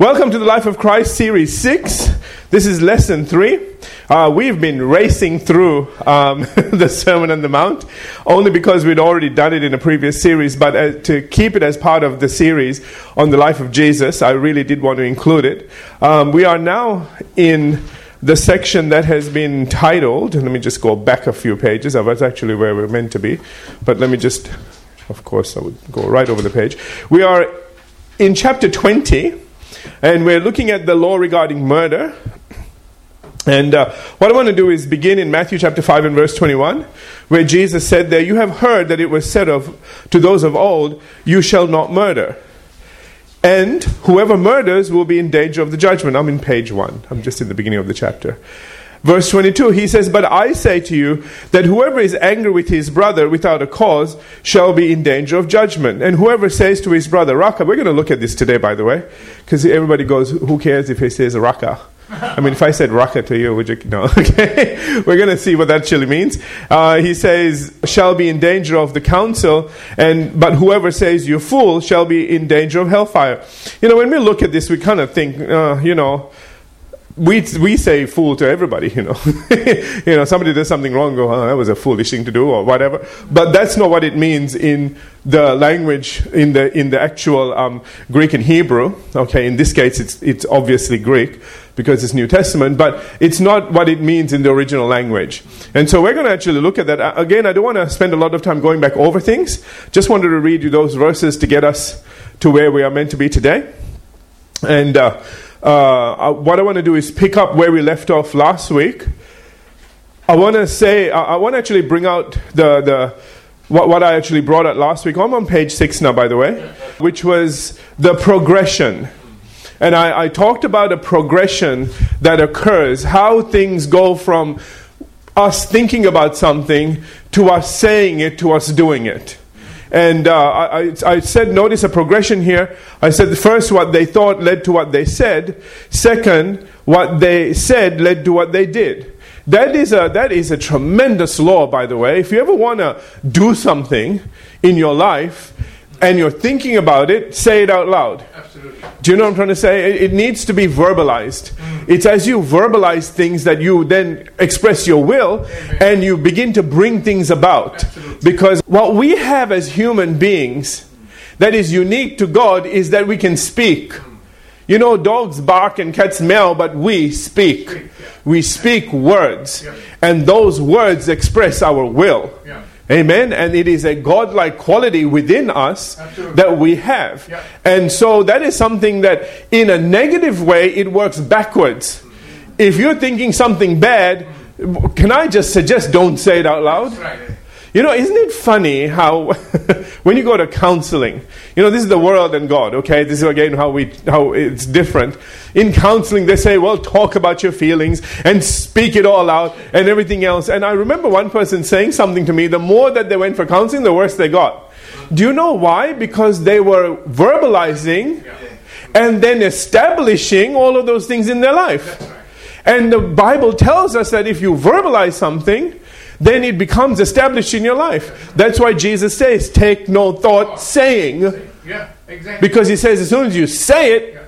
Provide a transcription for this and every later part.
Welcome to the Life of Christ Series 6. This is lesson 3. Uh, we've been racing through um, the Sermon on the Mount only because we'd already done it in a previous series, but uh, to keep it as part of the series on the life of Jesus, I really did want to include it. Um, we are now in the section that has been titled, let me just go back a few pages. I was actually where we're meant to be, but let me just, of course, I would go right over the page. We are in chapter 20 and we're looking at the law regarding murder. And uh, what I want to do is begin in Matthew chapter 5 and verse 21, where Jesus said there, You have heard that it was said of to those of old, You shall not murder. And whoever murders will be in danger of the judgment. I'm in page 1. I'm just in the beginning of the chapter. Verse 22, he says, But I say to you that whoever is angry with his brother without a cause shall be in danger of judgment. And whoever says to his brother, Raka, we're going to look at this today, by the way, because everybody goes, Who cares if he says Raka? I mean, if I said Raka to you, would you? No, okay. We're going to see what that actually means. Uh, he says, shall be in danger of the council, and but whoever says you fool shall be in danger of hellfire. You know, when we look at this, we kind of think, uh, you know, we we say fool to everybody, you know. you know, somebody does something wrong, go, oh, that was a foolish thing to do, or whatever. But that's not what it means in the language, in the in the actual um, Greek and Hebrew. Okay, in this case, it's it's obviously Greek because it's New Testament, but it's not what it means in the original language. And so we're going to actually look at that. Again, I don't want to spend a lot of time going back over things. Just wanted to read you those verses to get us to where we are meant to be today. And. Uh, uh, what I want to do is pick up where we left off last week. I want to say, I, I want to actually bring out the, the what, what I actually brought out last week. I'm on page six now, by the way, which was the progression. And I, I talked about a progression that occurs, how things go from us thinking about something to us saying it to us doing it. And uh, I, I, said, notice a progression here. I said, first, what they thought led to what they said. Second, what they said led to what they did. That is a, that is a tremendous law, by the way. If you ever want to do something in your life, and you're thinking about it, say it out loud. Absolutely. Do you know what I'm trying to say? It, it needs to be verbalized. Mm. It's as you verbalize things that you then express your will Amen. and you begin to bring things about. Absolutely. Because what we have as human beings that is unique to God is that we can speak. You know, dogs bark and cats meow, but we speak. We speak words. And those words express our will. Amen. And it is a godlike quality within us Absolutely. that we have. Yeah. And so that is something that, in a negative way, it works backwards. If you're thinking something bad, can I just suggest don't say it out loud? You know, isn't it funny how when you go to counseling, you know, this is the world and God, okay? This is again how we how it's different. In counseling, they say, well, talk about your feelings and speak it all out and everything else. And I remember one person saying something to me, the more that they went for counseling, the worse they got. Do you know why? Because they were verbalizing and then establishing all of those things in their life. And the Bible tells us that if you verbalize something, then it becomes established in your life. That's why Jesus says, Take no thought saying. Yeah, exactly. Because he says, as soon as you say it,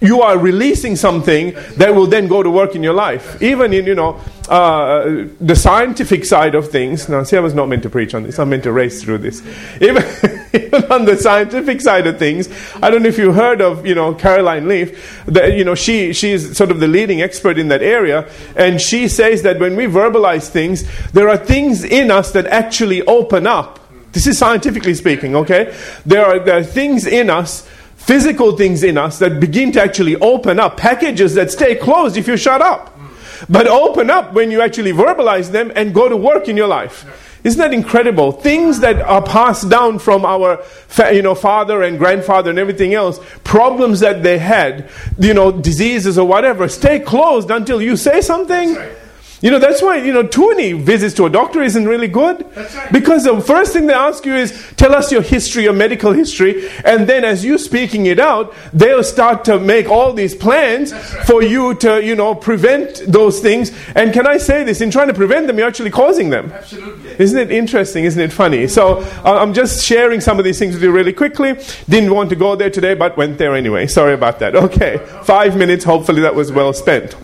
you are releasing something that will then go to work in your life. Even in, you know, uh, the scientific side of things. Now, see, I was not meant to preach on this. I'm meant to race through this. Even, even on the scientific side of things, I don't know if you heard of, you know, Caroline Leaf. That, you know, she, she is sort of the leading expert in that area. And she says that when we verbalize things, there are things in us that actually open up. This is scientifically speaking, okay? There are, there are things in us physical things in us that begin to actually open up, packages that stay closed if you shut up, but open up when you actually verbalize them and go to work in your life. Isn't that incredible? Things that are passed down from our you know, father and grandfather and everything else, problems that they had, you know, diseases or whatever, stay closed until you say something. You know, that's why, you know, too many visits to a doctor isn't really good. Right. Because the first thing they ask you is, tell us your history, your medical history. And then as you speaking it out, they'll start to make all these plans right. for you to, you know, prevent those things. And can I say this? In trying to prevent them, you're actually causing them. Absolutely. Isn't it interesting? Isn't it funny? So uh, I'm just sharing some of these things with you really quickly. Didn't want to go there today, but went there anyway. Sorry about that. Okay. Five minutes. Hopefully that was well spent.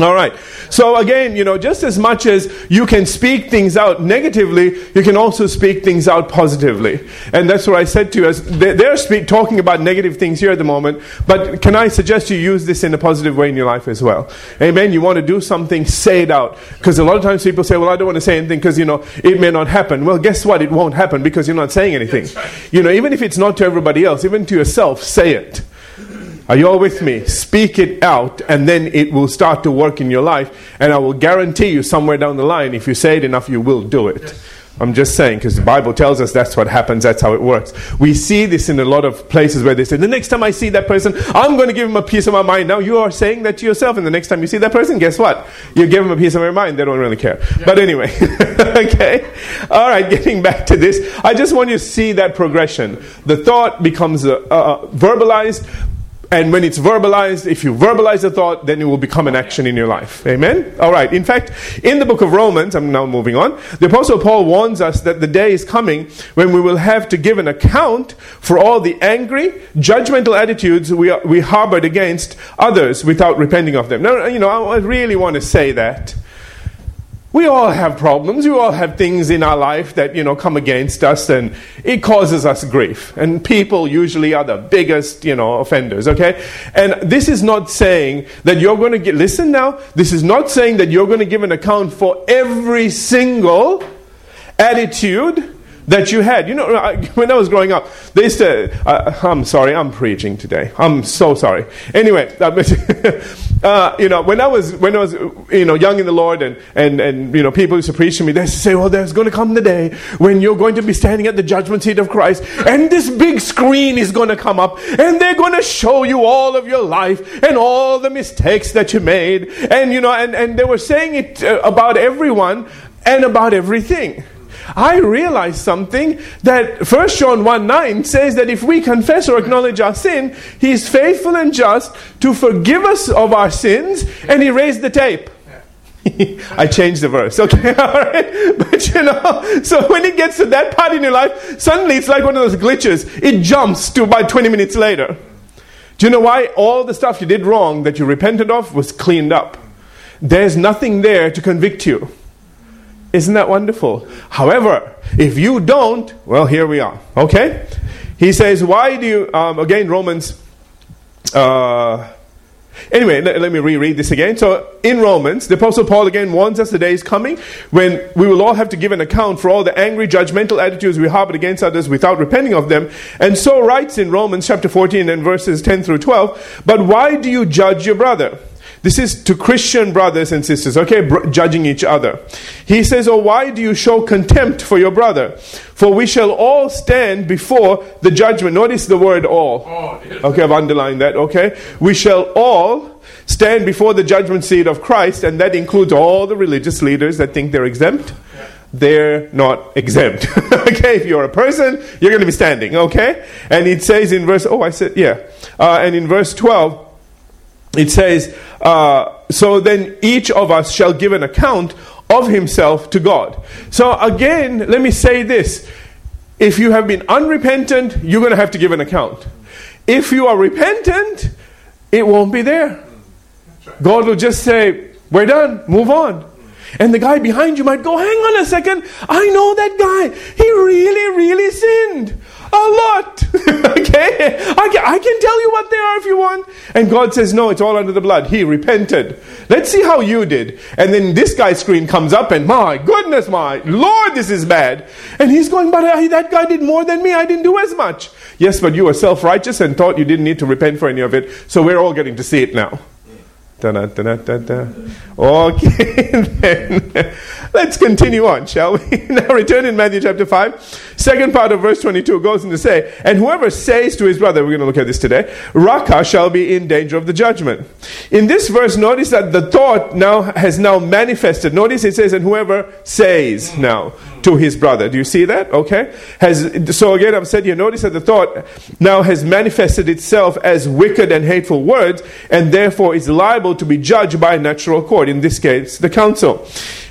All right. So again, you know, just as much as you can speak things out negatively, you can also speak things out positively. And that's what I said to you. As they're speak, talking about negative things here at the moment, but can I suggest you use this in a positive way in your life as well? Amen. You want to do something, say it out. Because a lot of times people say, "Well, I don't want to say anything because you know it may not happen." Well, guess what? It won't happen because you're not saying anything. You know, even if it's not to everybody else, even to yourself, say it. Are you all with me? Speak it out, and then it will start to work in your life. And I will guarantee you, somewhere down the line, if you say it enough, you will do it. I'm just saying, because the Bible tells us that's what happens, that's how it works. We see this in a lot of places where they say, The next time I see that person, I'm going to give him a piece of my mind. Now you are saying that to yourself, and the next time you see that person, guess what? You give him a piece of your mind. They don't really care. Yeah. But anyway, okay? All right, getting back to this, I just want you to see that progression. The thought becomes uh, uh, verbalized, and when it's verbalized, if you verbalize a thought, then it will become an action in your life. Amen? All right. In fact, in the book of Romans, I'm now moving on, the Apostle Paul warns us that the day is coming when we will have to give an account for all the angry, judgmental attitudes we, we harbored against others without repenting of them. Now, you know, I really want to say that we all have problems. We all have things in our life that, you know, come against us and it causes us grief. And people usually are the biggest, you know, offenders, okay? And this is not saying that you're going to get, listen now, this is not saying that you're going to give an account for every single attitude that you had. You know, I, when I was growing up, they used to. Uh, I'm sorry, I'm preaching today. I'm so sorry. Anyway, uh, you know, when I was when I was you know young in the Lord, and and and you know, people used to preach to me. They used to say, "Well, there's going to come the day when you're going to be standing at the judgment seat of Christ, and this big screen is going to come up, and they're going to show you all of your life and all the mistakes that you made, and you know, and and they were saying it uh, about everyone and about everything." I realized something that 1 John 1 9 says that if we confess or acknowledge our sin, He is faithful and just to forgive us of our sins and He erase the tape. I changed the verse, okay, all right? But you know, so when it gets to that part in your life, suddenly it's like one of those glitches. It jumps to about 20 minutes later. Do you know why? All the stuff you did wrong that you repented of was cleaned up. There's nothing there to convict you. Isn't that wonderful? However, if you don't, well, here we are. Okay? He says, Why do you, um, again, Romans, uh, Anyway, let, let, me reread this again. So, in Romans, the Apostle Paul again warns us the day is coming when we will all have to give an account for all the angry, judgmental attitudes we harbored against others without repenting of them. And so writes in Romans chapter 14 and verses 10 through 12 But why do you judge your brother? This is to Christian brothers and sisters, okay, br- judging each other. He says, Oh, why do you show contempt for your brother? For we shall all stand before the judgment. Notice the word all. Okay, I've underlined that, okay? We shall all stand before the judgment seat of Christ, and that includes all the religious leaders that think they're exempt. They're not exempt. okay, if you're a person, you're going to be standing, okay? And it says in verse, oh, I said, yeah. Uh, and in verse 12, it says, uh, So then each of us shall give an account of himself to God. So again, let me say this. If you have been unrepentant, you're going to have to give an account. If you are repentant, it won't be there. God will just say, We're done, move on. And the guy behind you might go, Hang on a second, I know that guy. He really, really sinned. A lot. okay? I can, I can tell you what they are if you want. And God says, No, it's all under the blood. He repented. Let's see how you did. And then this guy's screen comes up, and my goodness, my Lord, this is bad. And he's going, But uh, that guy did more than me. I didn't do as much. Yes, but you were self righteous and thought you didn't need to repent for any of it. So we're all getting to see it now. Okay, then let's continue on, shall we? now return in Matthew chapter 5. Second part of verse 22 goes on to say, And whoever says to his brother, we're going to look at this today, Raca shall be in danger of the judgment. In this verse, notice that the thought now has now manifested. Notice it says, And whoever says now to his brother. Do you see that? Okay. Has so again I've said you notice that the thought now has manifested itself as wicked and hateful words, and therefore is liable to be judged by a natural court. In this case, the council.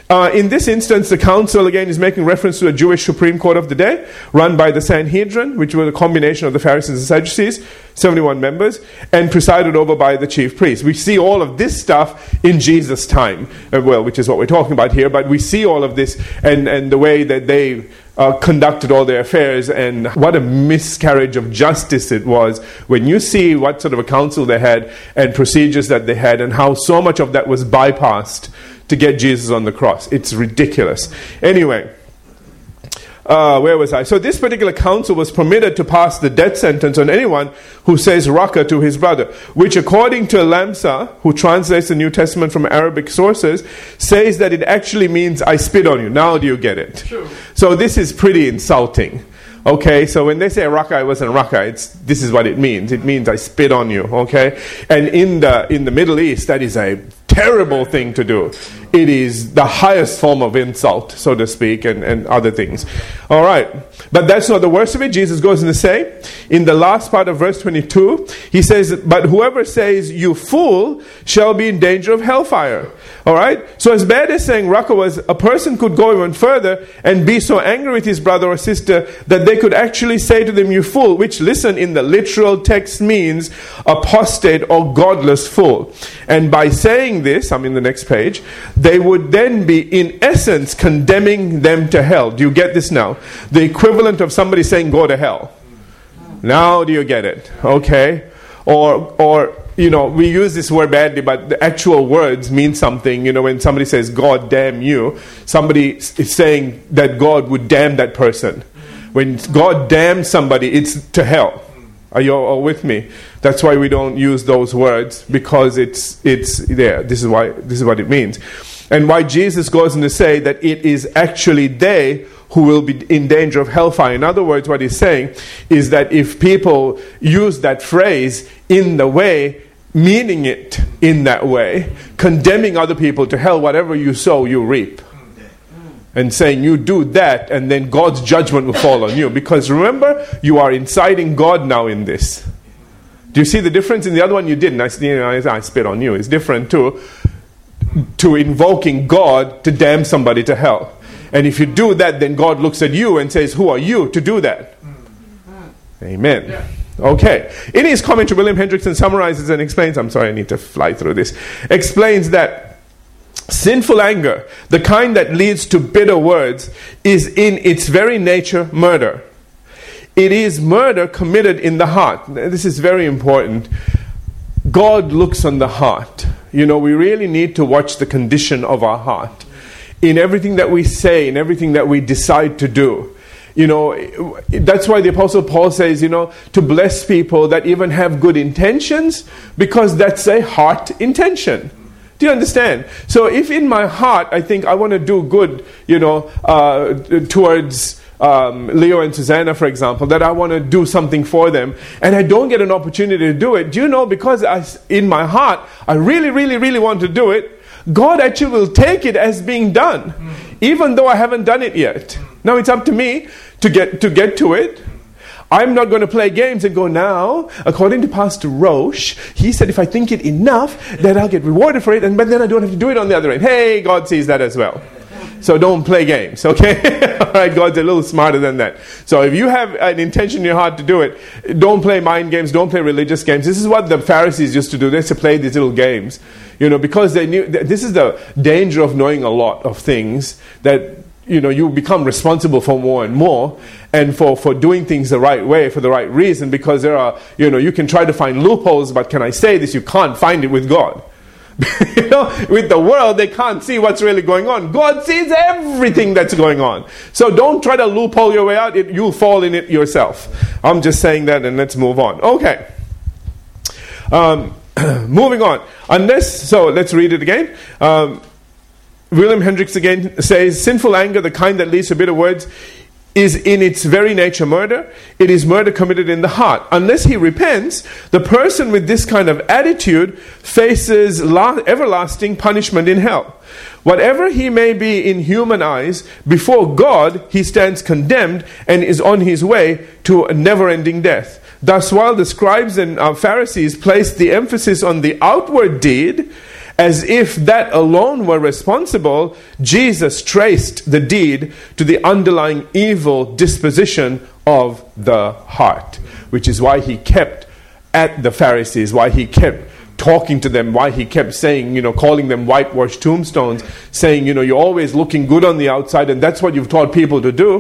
Uh, in this instance, the council again is making reference to a Jewish Supreme Court of the day, run by the Sanhedrin, which was a combination of the Pharisees and Sadducees, 71 members, and presided over by the chief priest. We see all of this stuff in Jesus' time, uh, well, which is what we're talking about here, but we see all of this and, and the way that they uh, conducted all their affairs, and what a miscarriage of justice it was when you see what sort of a council they had and procedures that they had, and how so much of that was bypassed to get Jesus on the cross. It's ridiculous. Anyway. Uh, where was I? So this particular council was permitted to pass the death sentence on anyone who says raka to his brother, which according to Lamsa, who translates the New Testament from Arabic sources, says that it actually means I spit on you. Now do you get it? True. So this is pretty insulting. Okay, so when they say raka, it wasn't raka. It's this is what it means. It means I spit on you. Okay, and in the in the Middle East, that is a terrible thing to do. It is the highest form of insult, so to speak, and, and other things. All right. But that's not the worst of it. Jesus goes on to say, in the last part of verse 22, he says, But whoever says, You fool, shall be in danger of hellfire. All right? So, as bad as saying Raka was, a person could go even further and be so angry with his brother or sister that they could actually say to them, You fool, which, listen, in the literal text means apostate or godless fool. And by saying this, I'm in the next page, they would then be, in essence, condemning them to hell. Do you get this now? The equivalent of somebody saying, Go to hell. Now do you get it? Okay? Or, or you know, we use this word badly, but the actual words mean something. You know, when somebody says, God damn you, somebody is saying that God would damn that person. When God damns somebody, it's to hell. Are you all with me? That's why we don't use those words because it's it's there. This is why this is what it means, and why Jesus goes on to say that it is actually they who will be in danger of hellfire. In other words, what he's saying is that if people use that phrase in the way, meaning it in that way, condemning other people to hell, whatever you sow, you reap. And saying you do that, and then God's judgment will fall on you. Because remember, you are inciting God now in this. Do you see the difference? In the other one, you didn't. I, you know, I spit on you. It's different too. To invoking God to damn somebody to hell. And if you do that, then God looks at you and says, Who are you to do that? Amen. Yeah. Okay. In his commentary, William Hendriksen summarizes and explains, I'm sorry, I need to fly through this, explains that sinful anger, the kind that leads to bitter words, is in its very nature murder. It is murder committed in the heart. This is very important. God looks on the heart. You know, we really need to watch the condition of our heart in everything that we say, in everything that we decide to do. You know, that's why the Apostle Paul says, you know, to bless people that even have good intentions, because that's a heart intention. Do you understand? So if in my heart I think I want to do good, you know, uh, towards um, Leo and Susanna, for example, that I want to do something for them, and I don't get an opportunity to do it, do you know, because I, in my heart I really, really, really want to do it, God actually will take it as being done, mm. even though I haven't done it yet. Now it's up to me to get to get to it. I'm not going to play games and go now. According to Pastor Roche, he said if I think it enough, then I'll get rewarded for it, and but then I don't have to do it on the other end. Hey, God sees that as well. So don't play games, okay? All right, God's a little smarter than that. So if you have an intention in your heart to do it, don't play mind games, don't play religious games. This is what the Pharisees used to do. They used to play these little games, you know, because they knew this is the danger of knowing a lot of things that you know you become responsible for more and more and for, for doing things the right way for the right reason because there are you know you can try to find loopholes but can i say this you can't find it with god you know, with the world, they can't see what's really going on. God sees everything that's going on. So don't try to loophole your way out. It, you'll fall in it yourself. I'm just saying that and let's move on. Okay. Um, moving on. Unless, so let's read it again. Um, William Hendricks again says, sinful anger, the kind that leads to bitter words, is in its very nature murder. It is murder committed in the heart. Unless he repents, the person with this kind of attitude faces la- everlasting punishment in hell. Whatever he may be in human eyes, before God he stands condemned and is on his way to a never ending death. Thus, while the scribes and uh, Pharisees placed the emphasis on the outward deed, as if that alone were responsible, Jesus traced the deed to the underlying evil disposition of the heart, which is why he kept at the Pharisees, why he kept talking to them, why he kept saying, you know, calling them whitewashed tombstones, saying, you know, you're always looking good on the outside, and that's what you've taught people to do.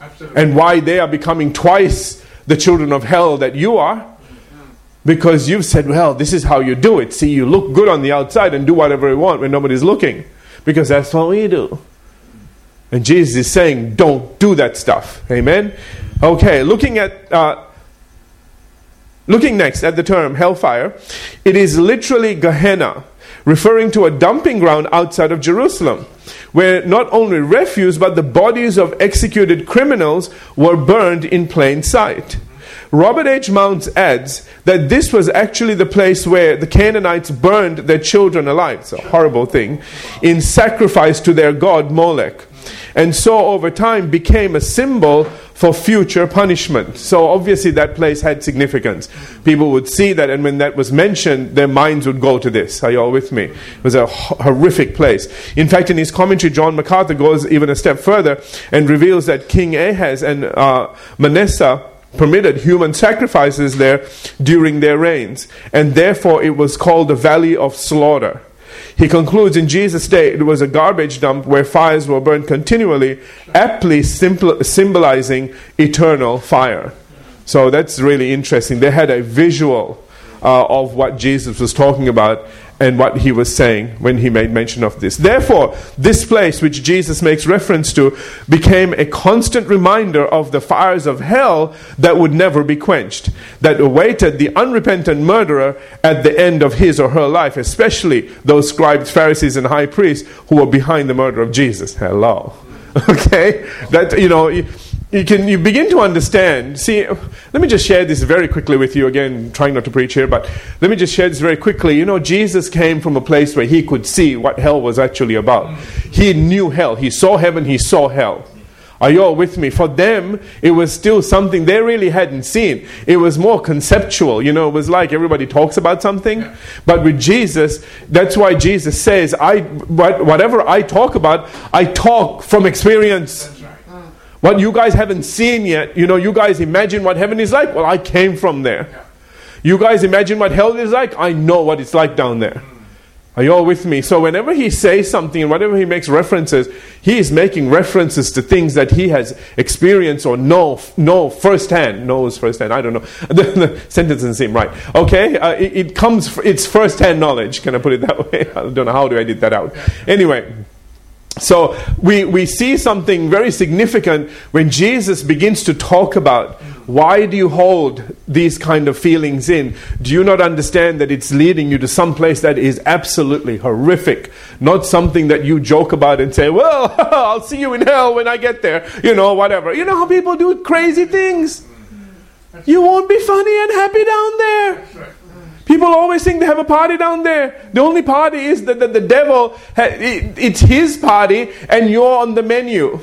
Hmm. And why they are becoming twice the children of hell that you are. Because you've said, well, this is how you do it. See, you look good on the outside and do whatever you want when nobody's looking. Because that's what we do. And Jesus is saying, don't do that stuff. Amen? Okay, looking at. Uh, looking next at the term hellfire, it is literally Gehenna, referring to a dumping ground outside of Jerusalem, where not only refuse but the bodies of executed criminals were burned in plain sight. Robert H. Mounce adds that this was actually the place where the Canaanites burned their children alive. It's a horrible thing. In sacrifice to their god Molech. And so over time became a symbol for future punishment. So obviously that place had significance. People would see that, and when that was mentioned, their minds would go to this. Are you all with me? It was a horrific place. In fact, in his commentary, John MacArthur goes even a step further and reveals that King Ahaz and uh, Manasseh permitted human sacrifices there during their reigns, and therefore it was called the Valley of Slaughter. He concludes in Jesus' day it was a garbage dump where fires were burned continually, aptly symbolizing eternal fire. So that's really interesting. They had a visual uh, of what Jesus was talking about and what he was saying when he made mention of this. Therefore, this place which Jesus makes reference to became a constant reminder of the fires of hell that would never be quenched, that awaited the unrepentant murderer at the end of his or her life, especially those scribes, Pharisees, and high priests who were behind the murder of Jesus. Hello. Okay? That, you know you can you begin to understand. See, let me just share this very quickly with you. Again, trying not to preach here, but let me just share this very quickly. You know, Jesus came from a place where he could see what hell was actually about. He knew hell. He saw heaven. He saw hell. Are you all with me? For them, it was still something they really hadn't seen. It was more conceptual. You know, it was like everybody talks about something. But with Jesus, that's why Jesus says, I, whatever I talk about, I talk from experience. What you guys haven't seen yet, you know, you guys imagine what heaven is like. Well, I came from there. You guys imagine what hell is like. I know what it's like down there. Are you all with me? So whenever he says something and whenever he makes references, he is making references to things that he has experienced or know, know firsthand. Knows firsthand. I don't know. The, sentence doesn't seem right. Okay? Uh, it, it, comes, it's firsthand knowledge. Can I put it that way? I don't know how do I edit that out. Anyway. So we, we see something very significant when Jesus begins to talk about why do you hold these kind of feelings in? Do you not understand that it's leading you to some place that is absolutely horrific? Not something that you joke about and say, well, I'll see you in hell when I get there. You know, whatever. You know how people do crazy things? You won't be funny and happy down there. People always think they have a party down there. The only party is that, that the devil, it's his party and you're on the menu.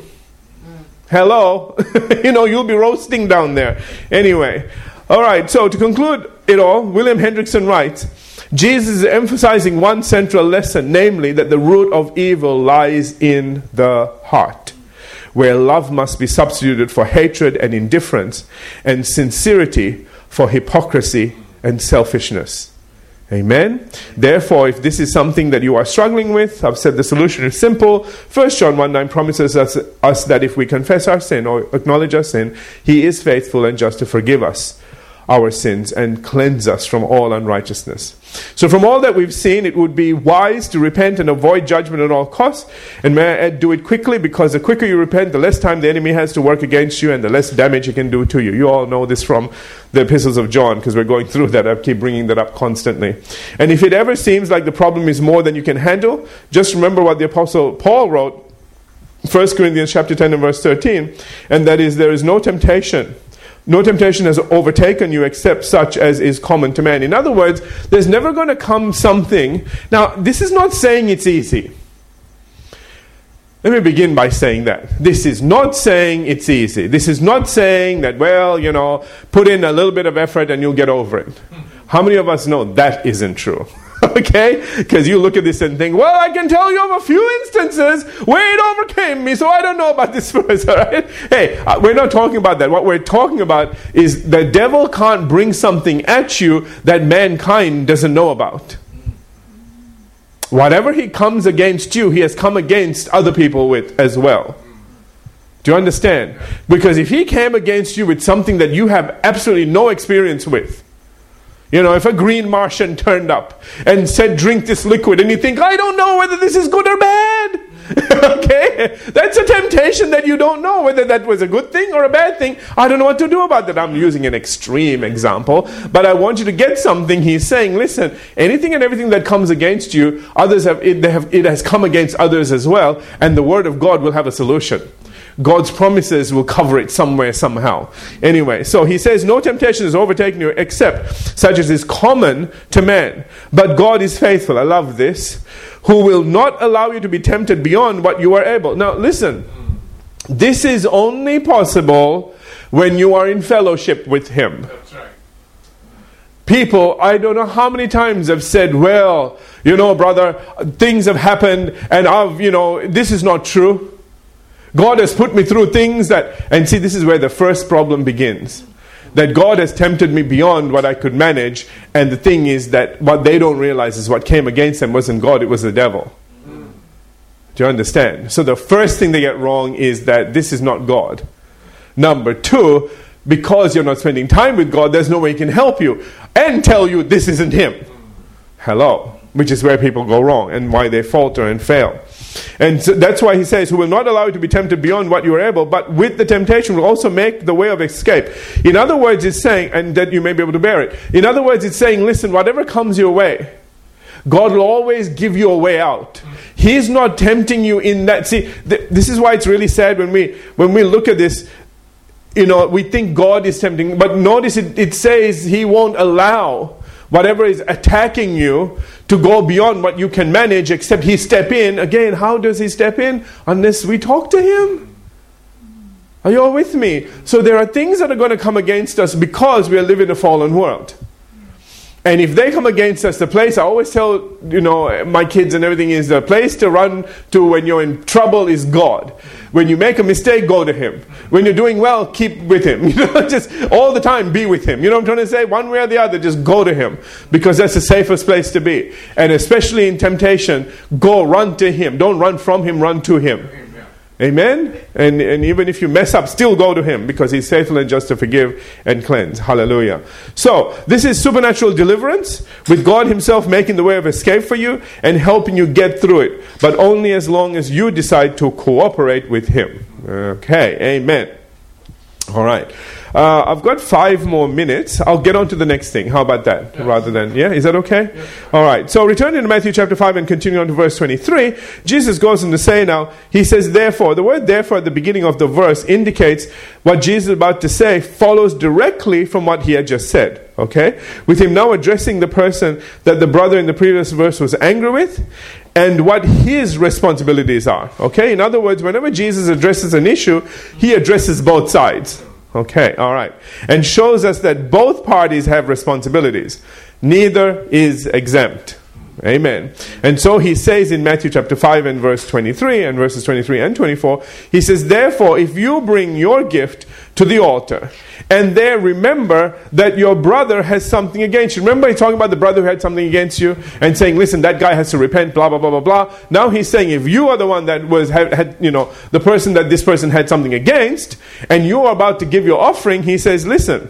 Hello. you know, you'll be roasting down there. Anyway. All right, so to conclude it all, William Hendriksen writes Jesus is emphasizing one central lesson, namely that the root of evil lies in the heart, where love must be substituted for hatred and indifference, and sincerity for hypocrisy and selfishness. Amen. Therefore, if this is something that you are struggling with, I've said the solution is simple. First John 1 9 promises us, us that if we confess our sin or acknowledge our sin, he is faithful and just to forgive us our sins and cleanse us from all unrighteousness. So, from all that we've seen, it would be wise to repent and avoid judgment at all costs. And may I add, do it quickly because the quicker you repent, the less time the enemy has to work against you and the less damage he can do to you. You all know this from the epistles of John because we're going through that. I keep bringing that up constantly. And if it ever seems like the problem is more than you can handle, just remember what the apostle Paul wrote 1 Corinthians chapter 10 and verse 13, and that is there is no temptation no temptation has overtaken you except such as is common to man. In other words, there's never going to come something. Now, this is not saying it's easy. Let me begin by saying that. This is not saying it's easy. This is not saying that, well, you know, put in a little bit of effort and you'll get over it. How many of us know that isn't true? okay? Because you look at this and think, well, I can tell you of a few instances where it overcame me, so I don't know about this verse, all right? Hey, uh, we're not talking about that. What we're talking about is the devil can't bring something at you that mankind doesn't know about. Whatever he comes against you, he has come against other people with as well. Do you understand? Because if he came against you with something that you have absolutely no experience with, you know, if a green Martian turned up and said, drink this liquid, and you think, I don't know whether this is good or bad. okay? That's a temptation that you don't know whether that was a good thing or a bad thing. I don't know what to do about that. I'm using an extreme example, but I want you to get something. He's saying, listen, anything and everything that comes against you, others have it, have, it has come against others as well, and the word of God will have a solution. God's promises will cover it somewhere, somehow. Anyway, so he says, No temptation has overtaken you except such as is common to man. But God is faithful. I love this. Who will not allow you to be tempted beyond what you are able. Now, listen. This is only possible when you are in fellowship with Him. People, I don't know how many times have said, well, you know, brother, things have happened and I've, you know, this is not true. God has put me through things that, and see, this is where the first problem begins. That God has tempted me beyond what I could manage, and the thing is that what they don't realize is what came against them wasn't God, it was the devil. Do you understand? So the first thing they get wrong is that this is not God. Number two, because you're not spending time with God, there's no way He can help you and tell you this isn't Him. Hello. Which is where people go wrong and why they falter and fail. And so that's why he says, Who will not allow you to be tempted beyond what you are able, but with the temptation will also make the way of escape. In other words, it's saying, and that you may be able to bear it. In other words, it's saying, Listen, whatever comes your way, God will always give you a way out. He's not tempting you in that. See, th- this is why it's really sad when we when we look at this. You know, we think God is tempting, but notice it, it says He won't allow whatever is attacking you to go beyond what you can manage except he step in. Again how does he step in? Unless we talk to him. Are you all with me? So there are things that are going to come against us because we are living in a fallen world. And if they come against us, the place I always tell you know my kids and everything is the place to run to when you're in trouble is God. When you make a mistake, go to Him. When you're doing well, keep with Him. You know, just all the time be with Him. You know what I'm trying to say? One way or the other, just go to Him because that's the safest place to be. And especially in temptation, go run to Him. Don't run from Him, run to Him. Amen? And, and even if you mess up, still go to Him because He's faithful and just to forgive and cleanse. Hallelujah. So, this is supernatural deliverance with God Himself making the way of escape for you and helping you get through it. But only as long as you decide to cooperate with Him. Okay, amen. All right. Uh, I've got five more minutes. I'll get on to the next thing. How about that? Yeah. Rather than, yeah? Is that okay? Yeah. All right. So returning to Matthew chapter 5 and continuing on to verse 23, Jesus goes on to say now, he says, therefore, the word therefore at the beginning of the verse indicates what Jesus is about to say follows directly from what he had just said. Okay? With him now addressing the person that the brother in the previous verse was angry with and what his responsibilities are. Okay? In other words, whenever Jesus addresses an issue, he addresses both sides. Okay, all right. And shows us that both parties have responsibilities. Neither is exempt. Amen. And so he says in Matthew chapter 5 and verse 23 and verses 23 and 24, he says, Therefore, if you bring your gift to the altar and there remember that your brother has something against you. Remember, he's talking about the brother who had something against you and saying, Listen, that guy has to repent, blah, blah, blah, blah, blah. Now he's saying, If you are the one that was, had, had you know, the person that this person had something against and you are about to give your offering, he says, Listen,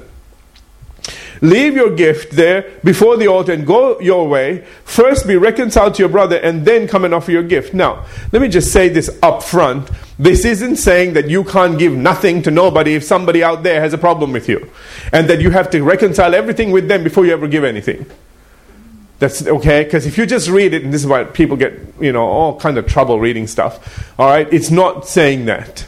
Leave your gift there before the altar and go your way. First be reconciled to your brother and then come and offer your gift. Now, let me just say this up front. This isn't saying that you can't give nothing to nobody if somebody out there has a problem with you. And that you have to reconcile everything with them before you ever give anything. That's okay, because if you just read it, and this is why people get, you know, all kind of trouble reading stuff. All right, it's not saying that.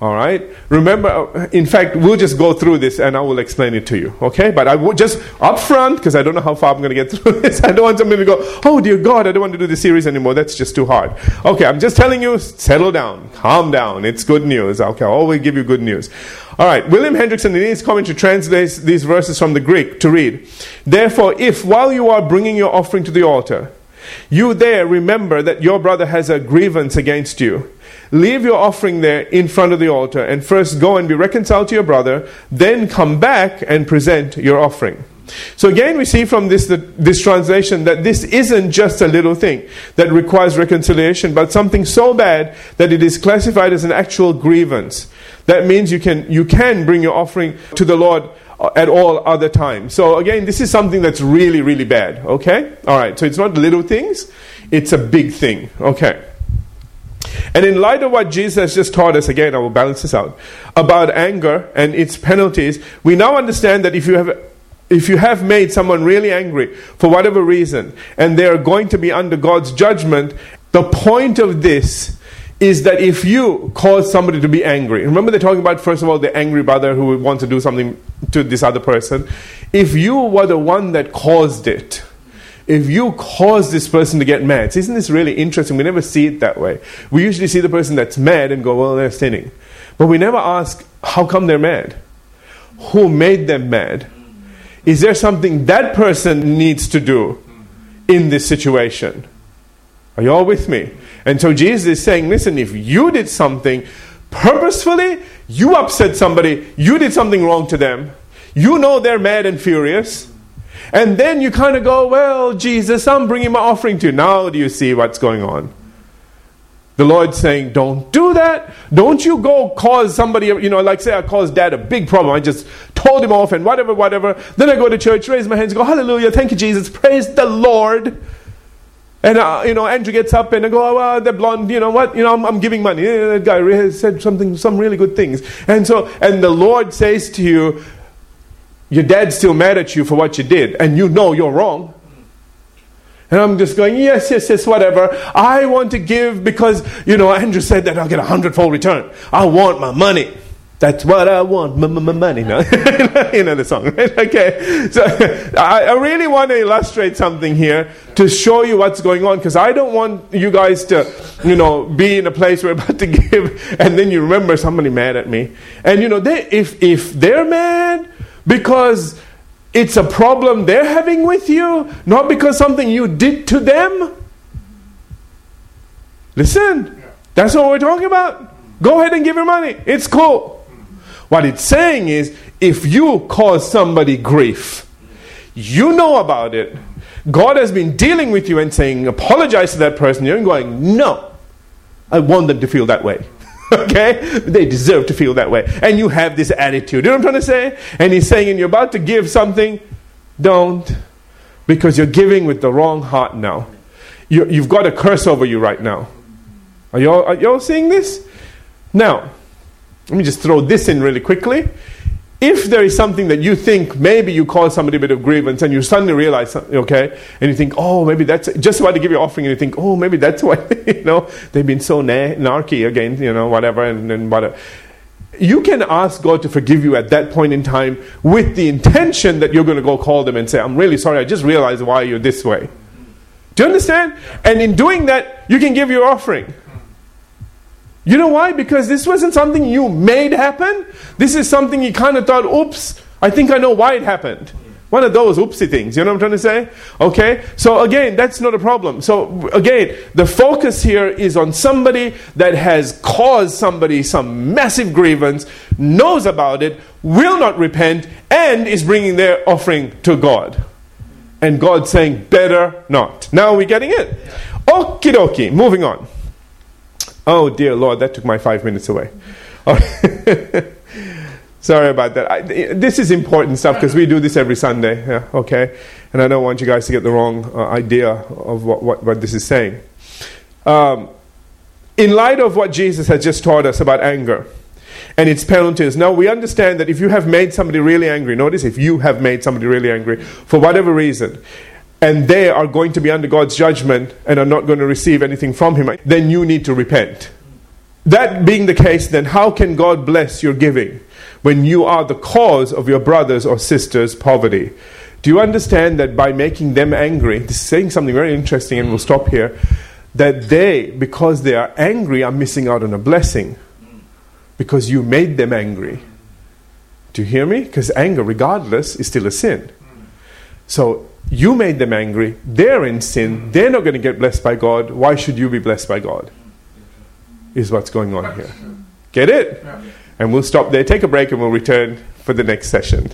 All right. Remember, uh, in fact, we'll just go through this and I will explain it to you. Okay. But I would just up front because I don't know how far I'm going to get through this. I don't want somebody to go, "Oh dear God, I don't want to do this series anymore." That's just too hard. Okay. I'm just telling you, settle down, calm down. It's good news. Okay. I always give you good news. All right. William Hendriksen in his commentary translates these verses from the Greek to read. Therefore, if while you are bringing your offering to the altar, you there remember that your brother has a grievance against you Leave your offering there in front of the altar and first go and be reconciled to your brother, then come back and present your offering. So again, we see from this, this translation that this isn't just a little thing that requires reconciliation, but something so bad that it is classified as an actual grievance. That means you can, you can bring your offering to the Lord at all other times. So again, this is something that's really, really bad. Okay? Alright, so it's not little things, it's a big thing. Okay. And in light of what Jesus just taught us, again, I will balance this out, about anger and its penalties, we now understand that if you have if you have made someone really angry for whatever reason and they are going to be under God's judgment, the point of this is that if you cause somebody to be angry, remember they're talking about, first of all, the angry brother who wants to do something to this other person. If you were the one that caused it, if you cause this person to get mad, isn't this really interesting? We never see it that way. We usually see the person that's mad and go, well, they're sinning. But we never ask, how come they're mad? Who made them mad? Is there something that person needs to do in this situation? Are you all with me? And so Jesus is saying, listen, if you did something purposefully, you upset somebody, you did something wrong to them, you know they're mad and furious and then you kind of go, Well, Jesus, I'm bringing my offering to you. Now do you see what's going on? The Lord's saying, Don't do that. Don't you go cause somebody, you know, like say I caused dad a big problem. I just told him off and whatever, whatever. Then I go to church, raise my hands, go, Hallelujah, thank you, Jesus, praise the Lord. And, uh, you know, Andrew gets up and I go, oh, well, they're blonde, you know what? You know, I'm, I'm giving money. that guy said something, some really good things. And so, and the Lord says to you, your dad's still mad at you for what you did, and you know you're wrong. And I'm just going, yes, yes, yes, whatever. I want to give because, you know, Andrew said that I'll get a hundredfold return. I want my money. That's what I want, my, money. No? you know the song, right? Okay. So I, I really want to illustrate something here to show you what's going on because I don't want you guys to, you know, be in a place where about to give and then you remember somebody mad at me. And, you know, they, if, if they're mad, because it's a problem they're having with you, not because something you did to them. Listen, that's what we're talking about. Go ahead and give your money. It's cool. What it's saying is if you cause somebody grief, you know about it. God has been dealing with you and saying, apologize to that person. You're going, no, I want them to feel that way. okay? They deserve to feel that way. And you have this attitude. You know what I'm trying to say? And he's saying, and you're about to give something, don't. Because you're giving with the wrong heart now. You, you've got a curse over you right now. Are y'all, are y'all seeing this? Now, let me just throw this in really quickly if there is something that you think maybe you caused somebody a bit of grievance and you suddenly realize, something, okay, and you think, oh, maybe that's just about to give your offering, and you think, oh, maybe that's why, you know, they've been so na- narky again, you know, whatever, and, and whatever. You can ask God to forgive you at that point in time with the intention that you're going to go call them and say, I'm really sorry, I just realized why you're this way. Do you understand? And in doing that, you can give your offering. You know why? Because this wasn't something you made happen. This is something you kind of thought, oops, I think I know why it happened. One of those oopsie things. You know what I'm trying to say? Okay? So again, that's not a problem. So again, the focus here is on somebody that has caused somebody some massive grievance, knows about it, will not repent, and is bringing their offering to God. And God saying, better not. Now we're we getting it? Okie dokie. Moving on. Oh, dear Lord, that took my five minutes away. Sorry about that. I, this is important stuff because we do this every Sunday, yeah, okay? And I don't want you guys to get the wrong uh, idea of what, what, what, this is saying. Um, in light of what Jesus has just taught us about anger and its penalties, now we understand that if you have made somebody really angry, notice if you have made somebody really angry for whatever reason, and they are going to be under God's judgment and are not going to receive anything from Him, then you need to repent. That being the case, then how can God bless your giving when you are the cause of your brother's or sister's poverty? Do you understand that by making them angry, this is saying something very interesting, and we'll stop here, that they, because they are angry, are missing out on a blessing because you made them angry. Do you hear me? Because anger, regardless, is still a sin. So you made them angry, they're in sin, they're not going to get blessed by God. Why should you be blessed by God? Is what's going on here. Get it? And we'll stop there, take a break, and we'll return for the next session.